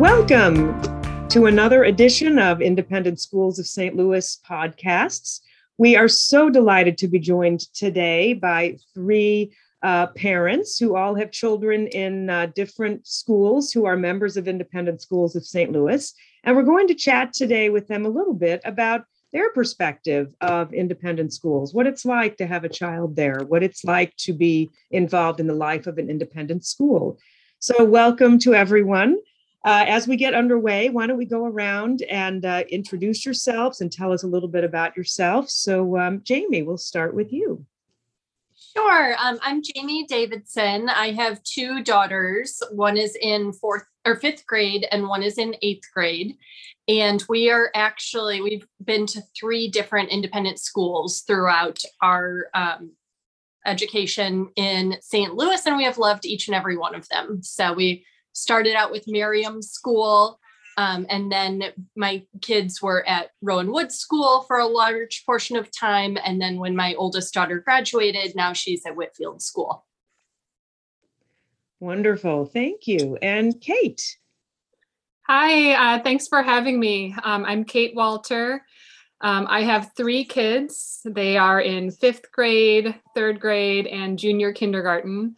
Welcome to another edition of Independent Schools of St. Louis podcasts. We are so delighted to be joined today by three uh, parents who all have children in uh, different schools who are members of Independent Schools of St. Louis. And we're going to chat today with them a little bit about their perspective of independent schools, what it's like to have a child there, what it's like to be involved in the life of an independent school. So, welcome to everyone. Uh, as we get underway, why don't we go around and uh, introduce yourselves and tell us a little bit about yourself? So, um, Jamie, we'll start with you. Sure. Um, I'm Jamie Davidson. I have two daughters. One is in fourth or fifth grade, and one is in eighth grade. And we are actually, we've been to three different independent schools throughout our um, education in St. Louis, and we have loved each and every one of them. So we started out with Miriam School. Um, and then my kids were at Rohan Woods School for a large portion of time. And then when my oldest daughter graduated, now she's at Whitfield School. Wonderful. Thank you. And Kate. Hi, uh, thanks for having me. Um, I'm Kate Walter. Um, I have three kids. They are in fifth grade, third grade, and junior kindergarten.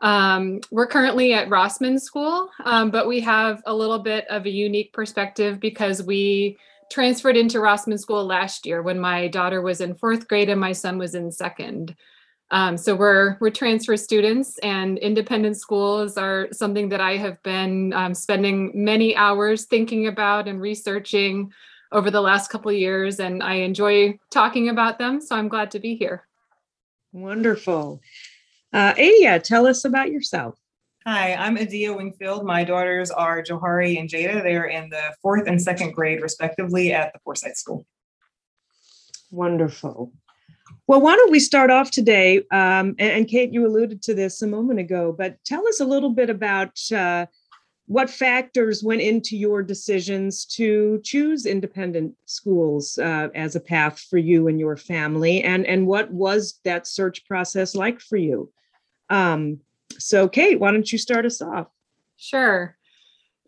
Um, we're currently at Rossman School, um, but we have a little bit of a unique perspective because we transferred into Rossman School last year when my daughter was in fourth grade and my son was in second. Um, so we're we're transfer students, and independent schools are something that I have been um, spending many hours thinking about and researching over the last couple years, and I enjoy talking about them. So I'm glad to be here. Wonderful. Uh, Adia, tell us about yourself. Hi, I'm Adia Wingfield. My daughters are Johari and Jada. They are in the fourth and second grade, respectively, at the Forsyth School. Wonderful. Well, why don't we start off today? Um, and, and, Kate, you alluded to this a moment ago, but tell us a little bit about uh, what factors went into your decisions to choose independent schools uh, as a path for you and your family, and and what was that search process like for you? Um, so, Kate, why don't you start us off? Sure.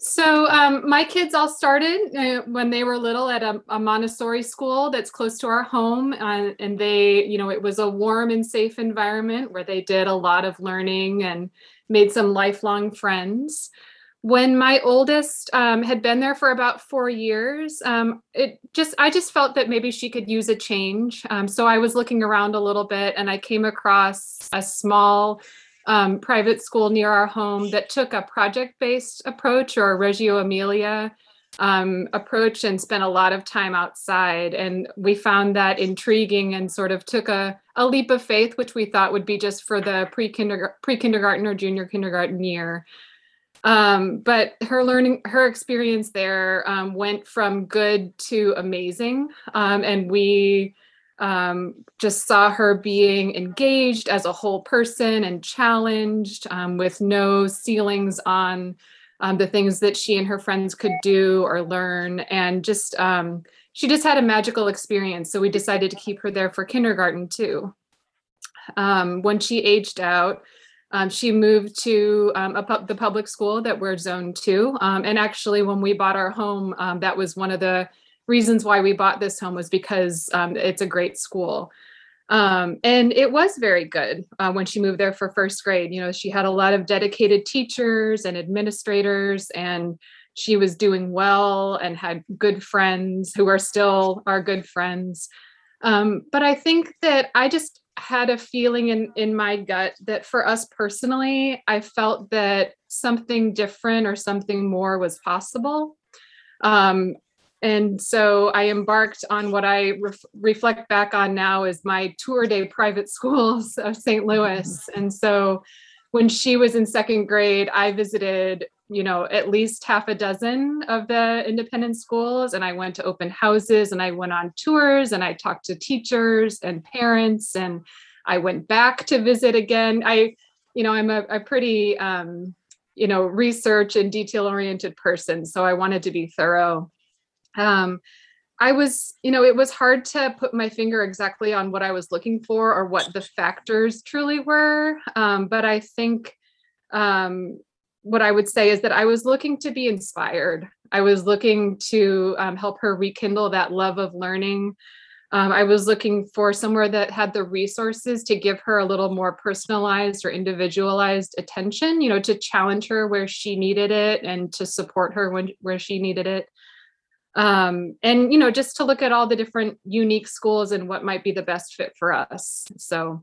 So, um, my kids all started uh, when they were little at a, a, Montessori school that's close to our home. Uh, and they, you know, it was a warm and safe environment where they did a lot of learning and made some lifelong friends. When my oldest um, had been there for about four years, um, it just I just felt that maybe she could use a change. Um, so I was looking around a little bit, and I came across a small um, private school near our home that took a project-based approach or a Reggio Emilia um, approach and spent a lot of time outside. And we found that intriguing and sort of took a, a leap of faith, which we thought would be just for the pre-kindergarten, pre-kindergarten or junior kindergarten year. Um, but her learning, her experience there um, went from good to amazing. Um, and we um, just saw her being engaged as a whole person and challenged um, with no ceilings on um, the things that she and her friends could do or learn. And just, she just had a magical experience. So we decided to keep her there for kindergarten too. when she aged out, um, she moved to um, the public school that we're zoned to. Um, and actually, when we bought our home, um, that was one of the reasons why we bought this home was because um, it's a great school. Um, and it was very good uh, when she moved there for first grade. You know, she had a lot of dedicated teachers and administrators, and she was doing well and had good friends who are still our good friends. but I think that I just had a feeling in in my gut that for us personally i felt that something different or something more was possible. Um, and so i embarked on what i ref- reflect back on now is my tour day private schools of st louis. And so when she was in second grade i visited you know at least half a dozen of the independent schools and i went to open houses and i went on tours and i talked to teachers and parents and i went back to visit again. I you know i'm a, a pretty um, you know research and detail oriented person so i wanted to be thorough. Um, i was you know it was hard to put my finger exactly on what i was looking for or what the factors truly were um, but i think um, what I would say is that I was looking to be inspired. I was looking to um, help her rekindle that love of learning. Um, I was looking for somewhere that had the resources to give her a little more personalized or individualized attention, you know, to challenge her where she needed it and to support her when where she needed it. Um, and you know, just to look at all the different unique schools and what might be the best fit for us. So,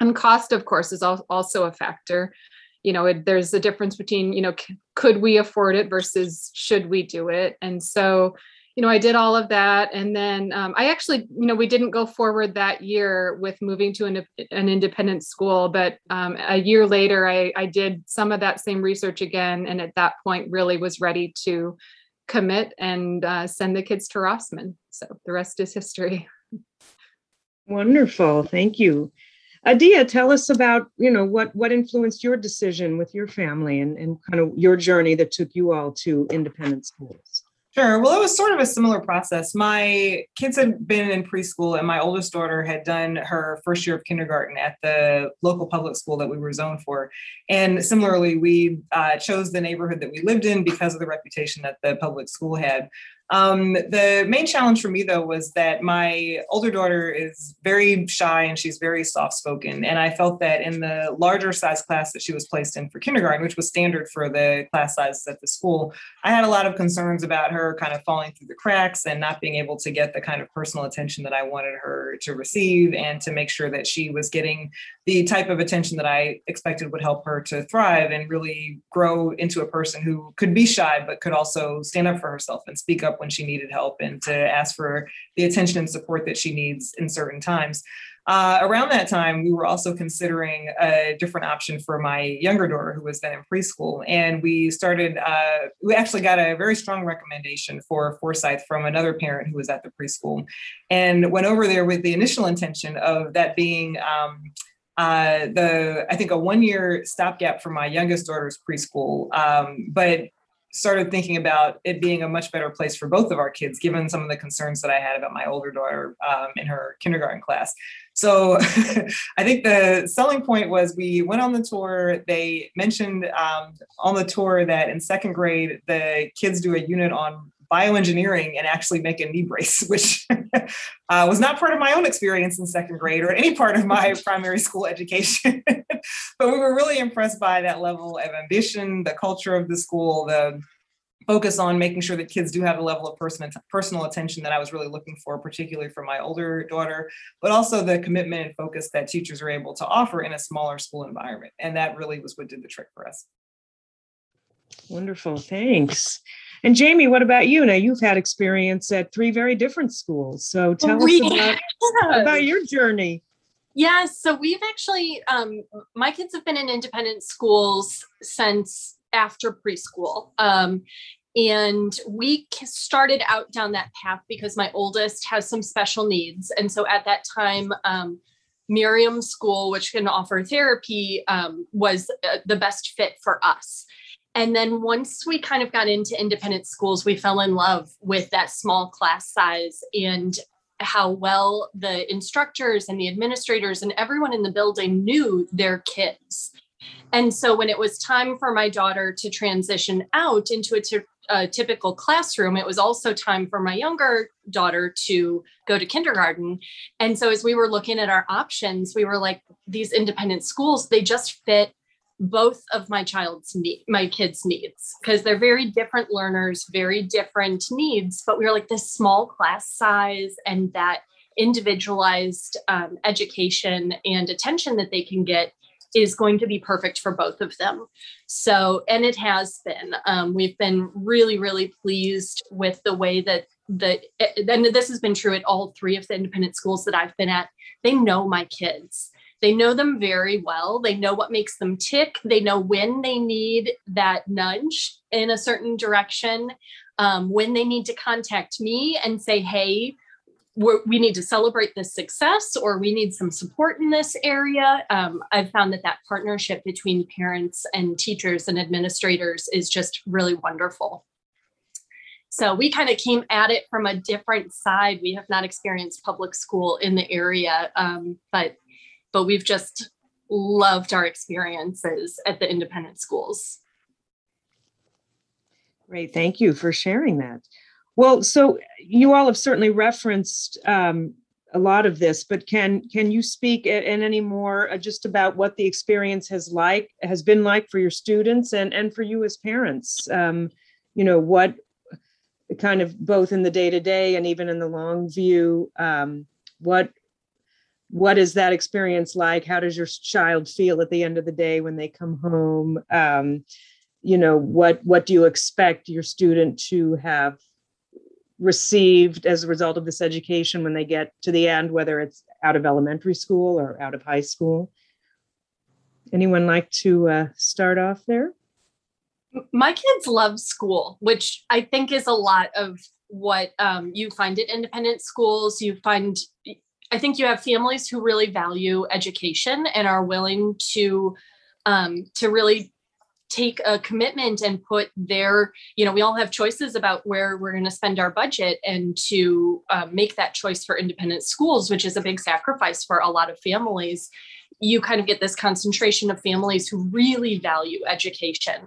and cost, of course, is also a factor you know it, there's a difference between you know c- could we afford it versus should we do it? And so you know i did all of that. And then um, i actually you know we didn't go forward that year with moving to an, an independent school but um, a year later I, I did some of that same research again and at that point really was ready to commit and uh, send the kids to rossman so the rest is history. Wonderful. Thank you Adia, tell us about you know what what influenced your decision with your family and, and kind of your journey that took you all to independent schools. Sure. Well, it was sort of a similar process. My kids had been in preschool, and my oldest daughter had done her first year of kindergarten at the local public school that we were zoned for. And similarly, we uh, chose the neighborhood that we lived in because of the reputation that the public school had. Um, the main challenge for me, though, was that my older daughter is very shy and she's very soft spoken. And I felt that in the larger size class that she was placed in for kindergarten, which was standard for the class sizes at the school, I had a lot of concerns about her kind of falling through the cracks and not being able to get the kind of personal attention that I wanted her to receive and to make sure that she was getting the type of attention that I expected would help her to thrive and really grow into a person who could be shy, but could also stand up for herself and speak up when she needed help and to ask for the attention and support that she needs in certain times. Uh, around that time, we were also considering a different option for my younger daughter, who was then in preschool. And we started, uh, we actually got a very strong recommendation for Forsyth from another parent who was at the preschool and went over there with the initial intention of that being. Um, uh, the I think a one year stopgap for my youngest daughter's preschool, um, but started thinking about it being a much better place for both of our kids, given some of the concerns that I had about my older daughter um, in her kindergarten class. So I think the selling point was we went on the tour. They mentioned um, on the tour that in second grade, the kids do a unit on bioengineering and actually make a knee brace, which uh, was not part of my own experience in second grade or any part of my primary school education. But we were really impressed by that level of ambition, the culture of the school, the focus on making sure that kids do have a level of personal personal attention that I was really looking for, particularly for my older daughter, but also the commitment and focus that teachers are able to offer in a smaller school environment. And that really was what did the trick for us. Wonderful. Thanks. And Jamie, what about you? Now you've had experience at three very different schools. So tell we us about, about your journey. Yes. So we've actually, um, my kids have been in independent schools since after preschool. Um, and we started out down that path because my oldest has some special needs. And so at that time, um, Miriam School, which can offer therapy, um, was uh, the best fit for us. And then once we kind of got into independent schools, we fell in love with that small class size and how well the instructors and the administrators and everyone in the building knew their kids. And so when it was time for my daughter to transition out into a, t- a typical classroom, it was also time for my younger daughter to go to kindergarten. And so as we were looking at our options, we were like, these independent schools, they just fit both of my child's need my kids needs because they're very different learners very different needs but we were like this small class size and that individualized um, education and attention that they can get is going to be perfect for both of them. So and it has been um, we've been really really pleased with the way that the and this has been true at all three of the independent schools that i've been at. They know my kids they know them very well. They know what makes them tick. They know when they need that nudge in a certain direction, um, when they need to contact me and say, hey, we need to celebrate this success or we need some support in this area. Um, I've found that that partnership between parents and teachers and administrators is just really wonderful. So we kind of came at it from a different side. We have not experienced public school in the area, um, but but we've just loved our experiences at the independent schools. Great, thank you for sharing that. Well, so you all have certainly referenced um, a lot of this, but can can you speak in any more uh, just about what the experience has like has been like for your students and and for you as parents? Um, you know what kind of both in the day to day and even in the long view. Um, what what is that experience like? How does your child feel at the end of the day when they come home? Um, you know what what do you expect your student to have received as a result of this education when they get to the end, whether it's out of elementary school or out of high school. Anyone like to uh, start off there? My kids love school, which I think is a lot of what um, you find at independent schools. You find, I think you have families who really value education and are willing to um, to really take a commitment and put their you know we all have choices about where we're going to spend our budget and to uh, make that choice for independent schools which is a big sacrifice for a lot of families. You kind of get this concentration of families who really value education.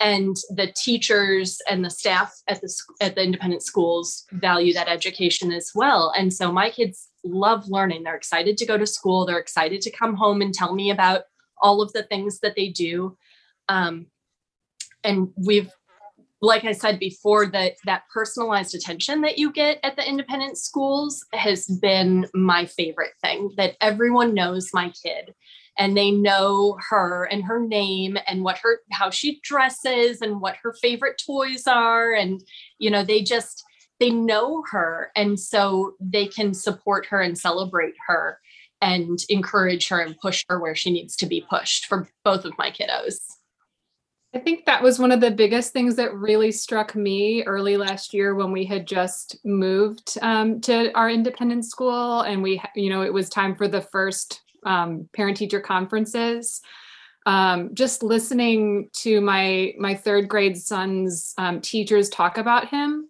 And the teachers and the staff at the at the independent schools value that education as well. And so my kids love learning. They're excited to go to school. They're excited to come home and tell me about all of the things that they do. Um, and we've like I said before, that that personalized attention that you get at the independent schools has been my favorite thing. That everyone knows my kid, and they know her and her name and what her how she dresses and what her favorite toys are, and you know they just they know her, and so they can support her and celebrate her and encourage her and push her where she needs to be pushed for both of my kiddos. I think that was one of the biggest things that really struck me early last year when we had just moved um, to our independent school, and we, you know, it was time for the first um, parent-teacher conferences. Um, just listening to my my third grade son's um, teachers talk about him,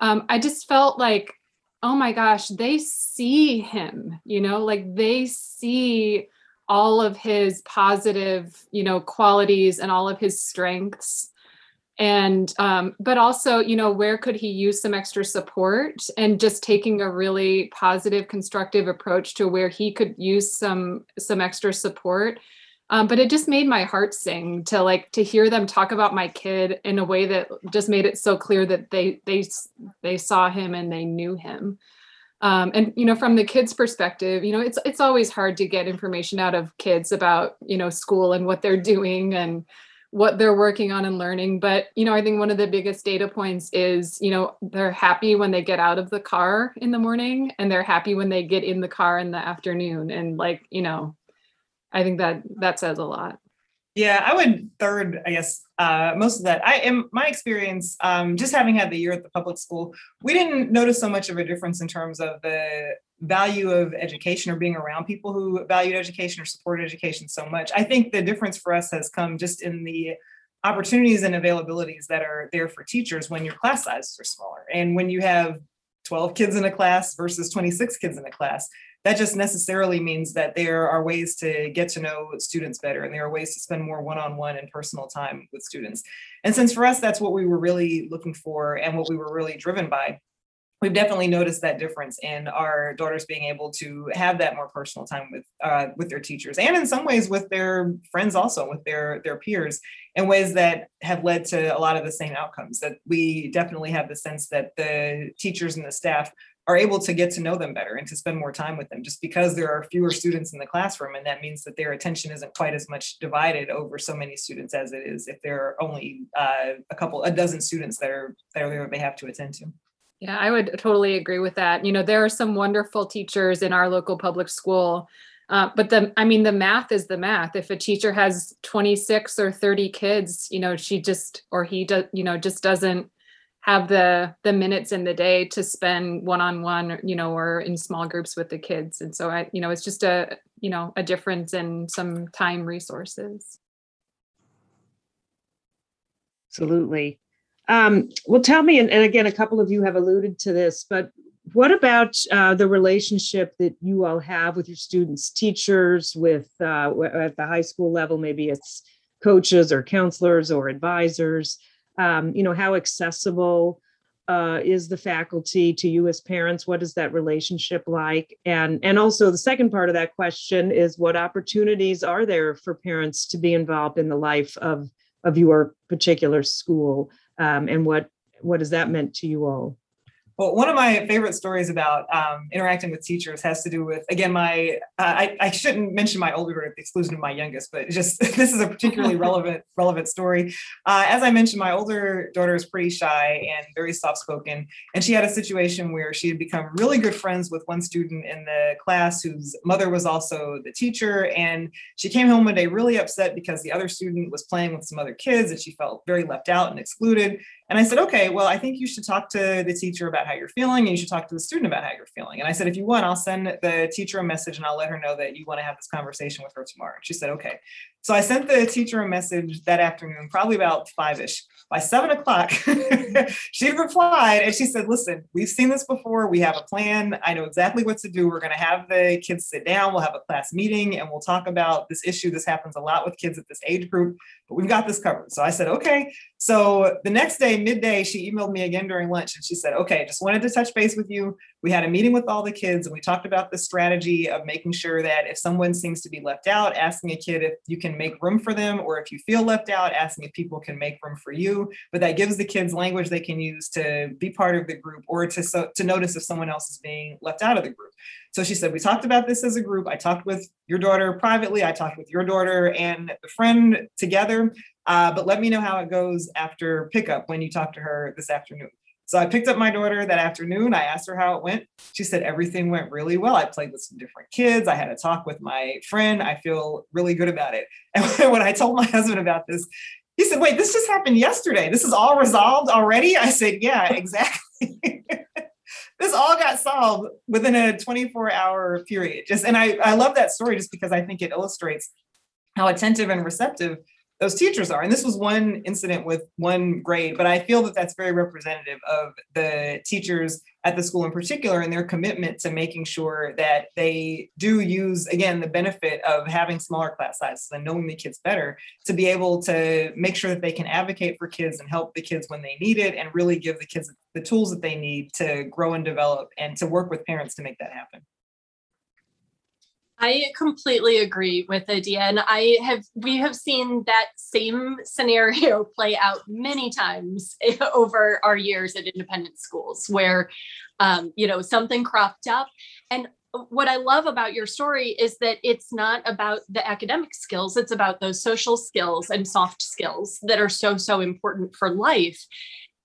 um, I just felt like, oh my gosh, they see him. You know, like they see all of his positive you know qualities and all of his strengths and um, but also you know where could he use some extra support and just taking a really positive constructive approach to where he could use some some extra support um, but it just made my heart sing to like to hear them talk about my kid in a way that just made it so clear that they they they saw him and they knew him. Um, and you know from the kids perspective you know it's it's always hard to get information out of kids about you know school and what they're doing and what they're working on and learning. But you know i think one of the biggest data points is you know they're happy when they get out of the car in the morning and they're happy when they get in the car in the afternoon. And like you know i think that that says a lot yeah, I would third, I guess, uh, most of that. I am my experience, um, just having had the year at the public school, we didn't notice so much of a difference in terms of the value of education or being around people who valued education or supported education so much. I think the difference for us has come just in the opportunities and availabilities that are there for teachers when your class sizes are smaller and when you have 12 kids in a class versus 26 kids in a class that just necessarily means that there are ways to get to know students better and there are ways to spend more one-on-one and personal time with students. And since for us that's what we were really looking for and what we were really driven by we've definitely noticed that difference in our daughters being able to have that more personal time with uh, with their teachers and in some ways with their friends also with their their peers in ways that have led to a lot of the same outcomes that we definitely have the sense that the teachers and the staff are able to get to know them better and to spend more time with them. Just because there are fewer students in the classroom and that means that their attention isn't quite as much divided over so many students as it is if there are only uh, a couple a dozen students that are that are there they have to attend to. Yeah i would totally agree with that. You know there are some wonderful teachers in our local public school uh, but the i mean the math is the math. If a teacher has 26 or 30 kids you know she just or he does you know just doesn't have the the minutes in the day to spend one on one you know or in small groups with the kids. And so i you know it's just a you know a difference in some time resources. Absolutely. Um, well tell me and, and, again a couple of you have alluded to this but what about uh, the relationship that you all have with your students teachers with uh, at the high school level? Maybe it's coaches or counselors or advisors um, you know, how accessible uh, is the faculty to you as parents? What is that relationship like? And and also the second part of that question is what opportunities are there for parents to be involved in the life of of your particular school, um, and what what has that meant to you all? Well, one of my favorite stories about um, interacting with teachers has to do with, again, my, uh, I, I shouldn't mention my older daughter at the exclusion of my youngest, but just this is a particularly relevant, relevant story. Uh, as I mentioned, my older daughter is pretty shy and very soft spoken. And she had a situation where she had become really good friends with one student in the class whose mother was also the teacher. And she came home one day really upset because the other student was playing with some other kids and she felt very left out and excluded. And I said, okay, well, I think you should talk to the teacher about how you're feeling and you should talk to the student about how you're feeling. And I said, if you want, I'll send the teacher a message and I'll let her know that you want to have this conversation with her tomorrow. And she said, okay. So I sent the teacher a message that afternoon, probably about five ish. By seven o'clock, she replied and she said, Listen, we've seen this before. We have a plan. I know exactly what to do. We're going to have the kids sit down. We'll have a class meeting and we'll talk about this issue. This happens a lot with kids at this age group, but we've got this covered. So I said, Okay. So the next day, midday, she emailed me again during lunch and she said, Okay, just wanted to touch base with you. We had a meeting with all the kids and we talked about the strategy of making sure that if someone seems to be left out, asking a kid if you can make room for them, or if you feel left out, asking if people can make room for you. But that gives the kids language they can use to be part of the group or to, so, to notice if someone else is being left out of the group. So she said, We talked about this as a group. I talked with your daughter privately, I talked with your daughter and the friend together. Uh, but let me know how it goes after pickup when you talk to her this afternoon. So I picked up my daughter that afternoon. I asked her how it went. She said everything went really well. I played with some different kids. I had a talk with my friend. I feel really good about it. And when I told my husband about this, he said, Wait, this just happened yesterday. This is all resolved already? I said, Yeah, exactly. This all got solved within a 24 hour period. Just and I, I love that story just because I think it illustrates how attentive and receptive those teachers are. And this was one incident with one grade, but I feel that that's very representative of the teachers at the school in particular and their commitment to making sure that they do use, again, the benefit of having smaller class sizes and knowing the kids better to be able to make sure that they can advocate for kids and help the kids when they need it and really give the kids the tools that they need to grow and develop and to work with parents to make that happen. I completely agree with Adia. And I have, we have seen that same scenario play out many times over our years at independent schools where, um, you know, something cropped up. And what I love about your story is that it's not about the academic skills, it's about those social skills and soft skills that are so, so important for life.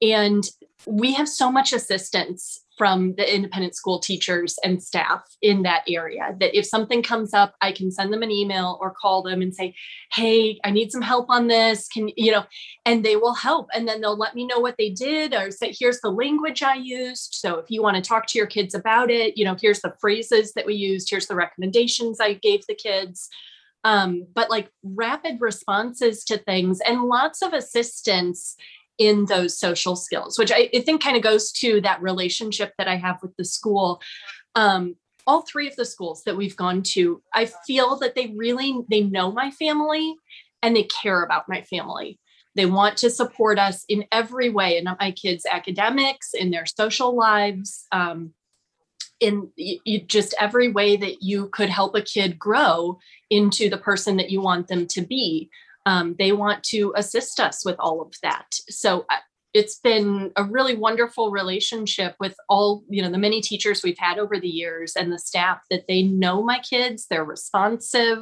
And we have so much assistance from the independent school teachers and staff in that area that if something comes up i can send them an email or call them and say hey i need some help on this. Can you know and they will help. And then they'll let me know what they did or say here's the language i used. So if you want to talk to your kids about it you know here's the phrases that we used. Here's the recommendations i gave the kids. Um, but like rapid responses to things and lots of assistance in those social skills, which I, I think kind of goes to that relationship that I have with the school. Um, all three of the schools that we've gone to, I feel that they really they know my family and they care about my family. They want to support us in every way in my kids' academics, in their social lives, um, in just every way that you could help a kid grow into the person that you want them to be um, they want to assist us with all of that. So uh, it's been a really wonderful relationship with all you know the many teachers we've had over the years and the staff that they know my kids they're responsive.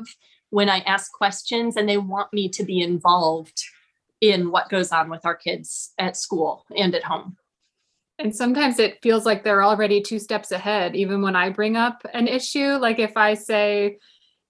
When i ask questions and they want me to be involved in what goes on with our kids at school and at home. And sometimes it feels like they're already two steps ahead even when i bring up an issue. Like if i say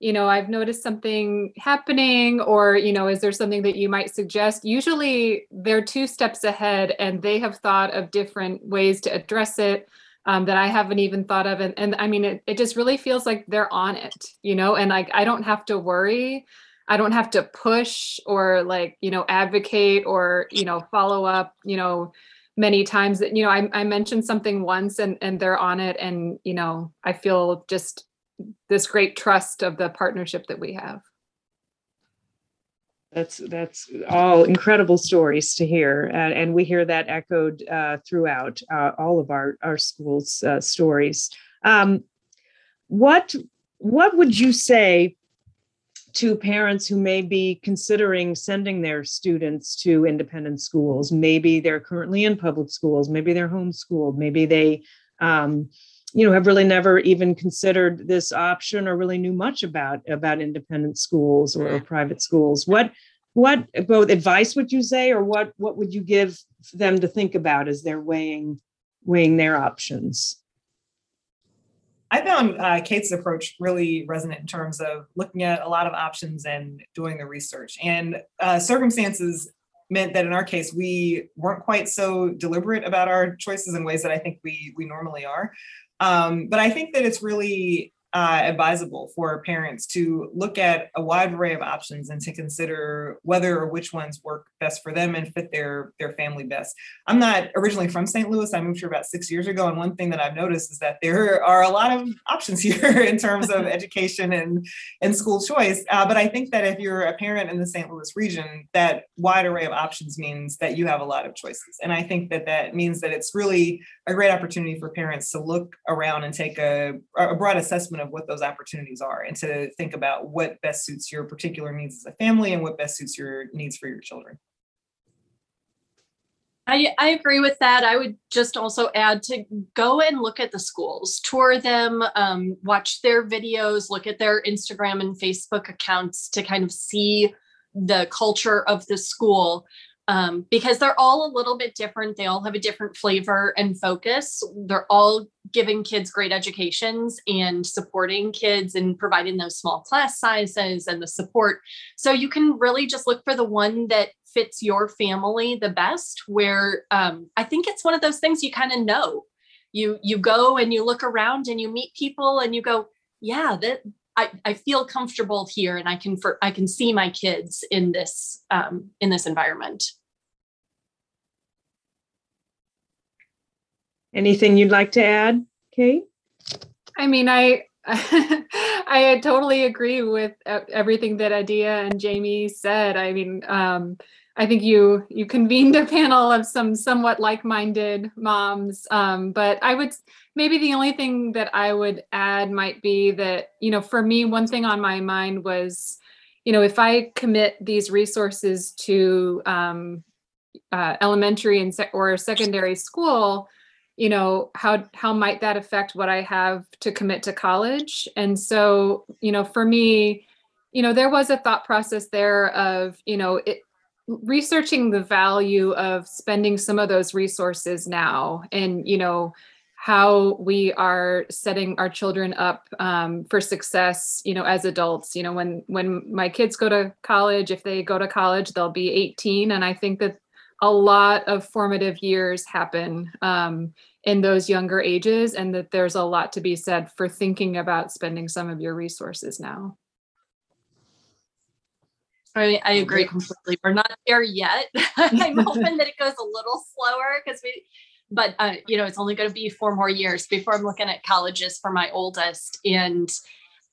you know i've noticed something happening or you know is there something that you might suggest? Usually they're two steps ahead and they have thought of different ways to address it um, that i haven't even thought of and, and i mean it, it just really feels like they're on it you know and like i don't have to worry. I don't have to push or like you know advocate or you know follow up you know many times. That you know I, I mentioned something once and and they're on it and you know i feel just this great trust of the partnership that we have. That's that's all incredible stories to hear, and, we hear that echoed uh, throughout uh, all of our our schools' uh, stories. Um, what what would you say to parents who may be considering sending their students to independent schools? Maybe they're currently in public schools, maybe they're homeschooled, maybe they um, you know have really never even considered this option or really knew much about about independent schools or, or private schools what what both advice would you say or what what would you give them to think about as they're weighing weighing their options I found uh, Kate's approach really resonant in terms of looking at a lot of options and doing the research. And uh, circumstances meant that in our case, we weren't quite so deliberate about our choices in ways that I think we we normally are. Um, but I think that it's really uh, advisable for parents to look at a wide array of options and to consider whether or which ones work best for them and fit their their family best. I'm not originally from St. Louis. I moved here about six years ago, and one thing that I've noticed is that there are a lot of options here in terms of education and and school choice. Uh, but I think that if you're a parent in the St. Louis region, that wide array of options means that you have a lot of choices, and I think that that means that it's really a great opportunity for parents to look around and take a, a broad assessment of what those opportunities are and to think about what best suits your particular needs as a family and what best suits your needs for your children. I, I agree with that. I would just also add to go and look at the schools, tour them, um, watch their videos, look at their Instagram and Facebook accounts to kind of see the culture of the school um, because they're all a little bit different. They all have a different flavor and focus. They're all giving kids great educations and supporting kids and providing those small class sizes and the support. So you can really just look for the one that fits your family the best. Where um, I think it's one of those things you kind of know. You you go and you look around and you meet people and you go, yeah, that I, I feel comfortable here and I can for I can see my kids in this um, in this environment. Anything you'd like to add, Kate? I mean, I I totally agree with everything that Adia and Jamie said. I mean, um, I think you you convened a panel of some somewhat like-minded moms, um, but I would maybe the only thing that I would add might be that you know for me one thing on my mind was you know if I commit these resources to um, uh, elementary and sec- or secondary school, you know how how might that affect what I have to commit to college? And so you know for me, you know there was a thought process there of you know it researching the value of spending some of those resources now and you know how we are setting our children up um, for success you know as adults. You know when when my kids go to college if they go to college they'll be 18 and i think that a lot of formative years happen um, in those younger ages and that there's a lot to be said for thinking about spending some of your resources now I, I agree completely. We're not there yet. I'm hoping that it goes a little slower because we, but uh, you know, it's only going to be four more years before I'm looking at colleges for my oldest. And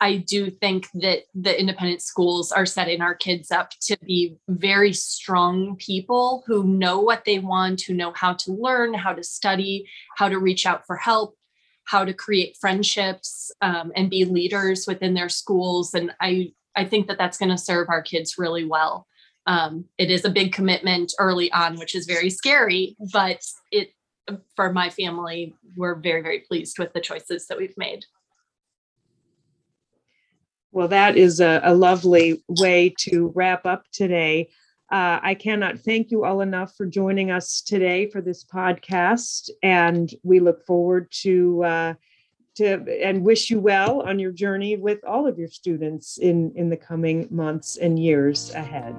I do think that the independent schools are setting our kids up to be very strong people who know what they want, who know how to learn, how to study, how to reach out for help, how to create friendships um, and be leaders within their schools. And I I think that that's going to serve our kids really well. Um, it is a big commitment early on, which is very scary, but it for my family, we're very, very pleased with the choices that we've made. Well, that is a, a lovely way to wrap up today. Uh, I cannot thank you all enough for joining us today for this podcast, and we look forward to uh, to and wish you well on your journey with all of your students in in the coming months and years ahead.